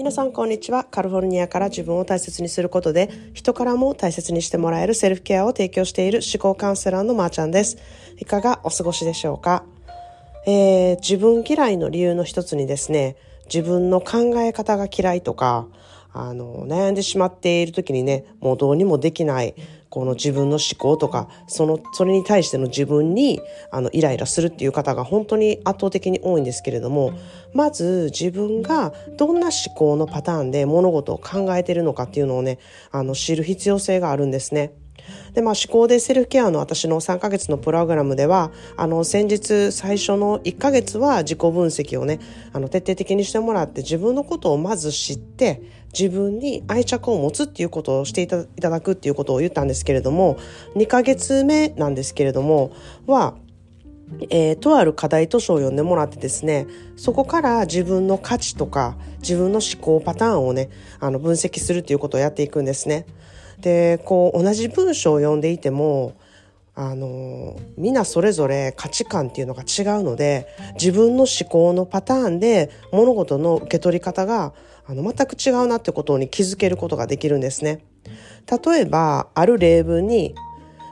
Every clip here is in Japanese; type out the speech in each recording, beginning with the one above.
皆さんこんにちは。カリフォルニアから自分を大切にすることで人からも大切にしてもらえるセルフケアを提供している思考カウンセラーのまーちゃんです。いかがお過ごしでしょうか、えー、自分嫌いの理由の一つにですね自分の考え方が嫌いとかあの悩んでしまっている時にねもうどうにもできないこの自分の思考とか、その、それに対しての自分に、あの、イライラするっていう方が本当に圧倒的に多いんですけれども、まず自分がどんな思考のパターンで物事を考えているのかっていうのをね、あの、知る必要性があるんですね。で、まあ、思考でセルフケアの私の3ヶ月のプログラムでは、あの、先日最初の1ヶ月は自己分析をね、あの、徹底的にしてもらって自分のことをまず知って、自分に愛着を持つっていうことをしていただくっていうことを言ったんですけれども、2ヶ月目なんですけれども、は、えー、とある課題図書を読んでもらってですね、そこから自分の価値とか自分の思考パターンをね、あの分析するっていうことをやっていくんですね。で、こう同じ文章を読んでいても、あの、みんなそれぞれ価値観っていうのが違うので、自分の思考のパターンで物事の受け取り方があの全く違うなってことに気づけることができるんですね。例えば、ある例文に、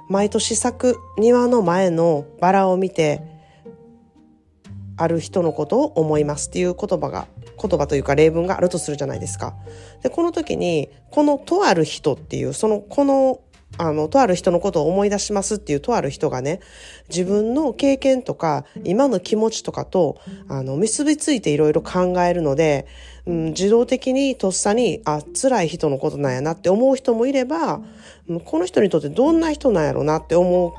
毎年咲く庭の前のバラを見て、ある人のことを思いますっていう言葉が、言葉というか例文があるとするじゃないですか。で、この時に、このとある人っていう、その、このあの、とある人のことを思い出しますっていうとある人がね、自分の経験とか、今の気持ちとかと、あの、結びついていろいろ考えるので、うん、自動的にとっさに、あ、辛い人のことなんやなって思う人もいれば、この人にとってどんな人なんやろうなって思う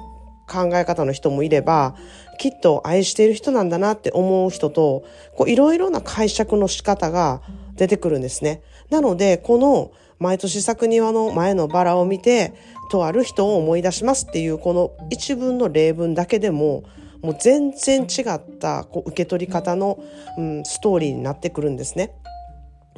考え方の人もいれば、きっと愛している人なんだなって思う人と、こういろいろな解釈の仕方が出てくるんですね。なので、この毎年咲く庭の前のバラを見て、とある人を思い出しますっていうこの一文の例文だけでも、もう全然違ったこう受け取り方の、うん、ストーリーになってくるんですね。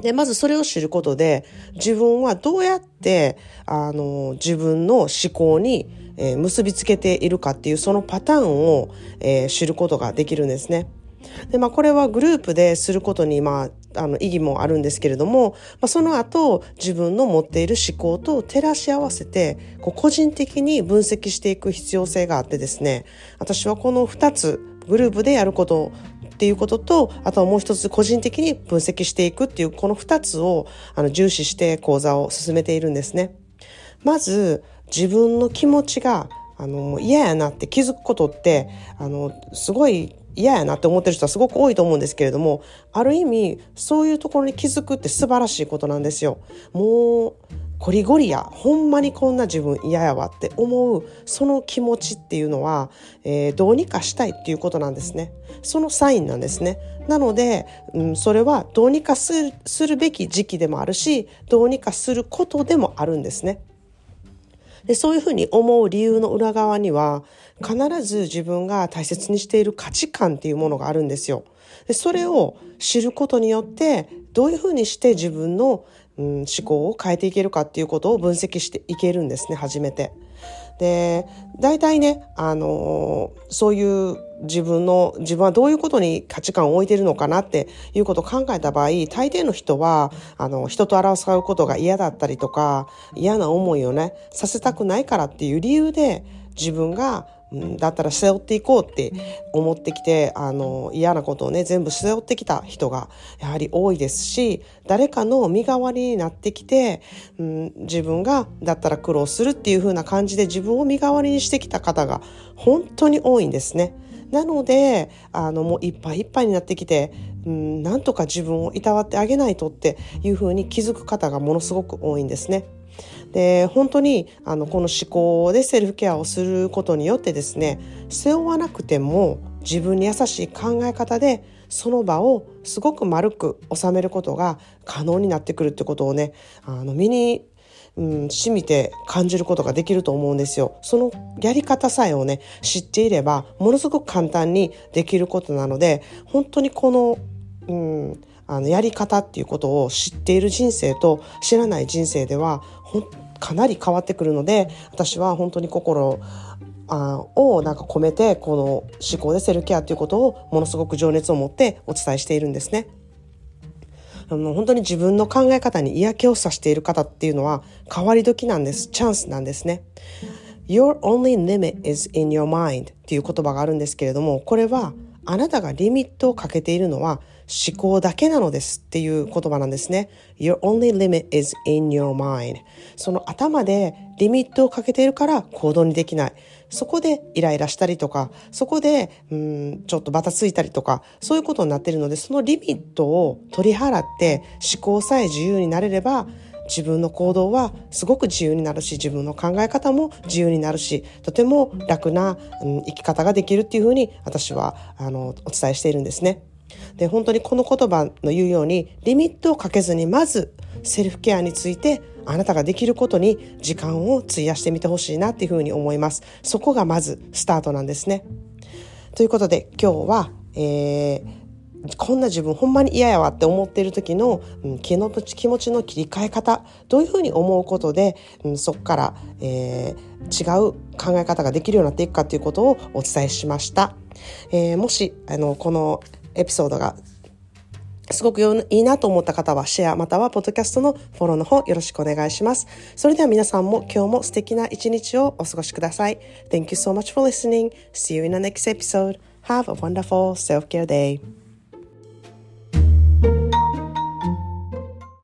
で、まずそれを知ることで、自分はどうやって、あの、自分の思考に、えー、結びつけているかっていうそのパターンを、えー、知ることができるんですね。で、まあ、これはグループですることに、まあ、あの、意義もあるんですけれども、まあ、その後、自分の持っている思考と照らし合わせて、こう、個人的に分析していく必要性があってですね、私はこの二つ、グループでやることっていうことと、あとはもう一つ個人的に分析していくっていう、この二つをあの重視して講座を進めているんですね。まず、自分の気持ちがあの嫌やなって気づくことってあのすごい嫌やなって思ってる人はすごく多いと思うんですけれどもある意味そういうところに気づくって素晴らしいことなんですよ。もうゴリゴリやほんまにこんな自分嫌やわって思うその気持ちっていうのは、えー、どうにかしたいっていうことなんですね。そのサインなんですね。なので、うん、それはどうにかするするべき時期でもあるしどうにかすることでもあるんですね。で、そういうふうに思う理由の裏側には、必ず自分が大切にしている価値観っていうものがあるんですよ。で、それを知ることによって、どういうふうにして自分の、うん、思考を変えていけるかっていうことを分析していけるんですね、初めて。で、大体ね、あのー、そういう自分の、自分はどういうことに価値観を置いてるのかなっていうことを考えた場合、大抵の人は、あの、人と争うことが嫌だったりとか、嫌な思いをね、させたくないからっていう理由で、自分がだったら背負っていこうって思ってきて、あの、嫌なことをね、全部背負ってきた人がやはり多いですし、誰かの身代わりになってきて、うん、自分がだったら苦労するっていう風な感じで自分を身代わりにしてきた方が本当に多いんですね。なので、あの、もういっぱいいっぱいになってきて、うん、なんとか自分をいたわってあげないとっていう風に気づく方がものすごく多いんですね。で本当にあのこの思考でセルフケアをすることによってですね背負わなくても自分に優しい考え方でその場をすごく丸く収めることが可能になってくるってことをねあの身にうん、染みて感じることができると思うんですよ。そのやり方さえをね、知っていれば、ものすごく簡単にできることなので、本当にこの、うん、あの、やり方っていうことを知っている人生と知らない人生では、かなり変わってくるので私は本当に心あをなんか込めてこの思考でセルケアということをものすごく情熱を持ってお伝えしているんですね。あの本当に自分の考え方に嫌気をさしている方っていうのは変わり時なんです。チャンスなんですね。Your only limit is in your mind っていう言葉があるんですけれども、これはあなたがリミットをかけているのは思考だけなのですっていう言葉なんですね。Your only limit is in your mind. その頭でリミットをかけているから行動にできない。そこでイライラしたりとか、そこで、うん、ちょっとバタついたりとか、そういうことになっているので、そのリミットを取り払って思考さえ自由になれれば、自分の行動はすごく自由になるし、自分の考え方も自由になるし、とても楽な、うん、生き方ができるっていうふうに私は、あの、お伝えしているんですね。で、本当にこの言葉の言うように、リミットをかけずに、まず、セルフケアについて、あなたができることに時間を費やしてみてほしいなっていうふうに思います。そこがまずスタートなんですね。ということで、今日は、えー、こんな自分ほんまに嫌やわって思っている時の、うん、気の気持ちの切り替え方どういうふうに思うことで、うん、そこから、えー、違う考え方ができるようになっていくかということをお伝えしました。えー、もしあのこのエピソードがすごくいいなと思った方はシェアまたはポッドキャストのフォローの方よろしくお願いします。それでは皆さんも今日も素敵な一日をお過ごしください。Thank you so much for listening. See you in the next episode. Have a wonderful self-care day.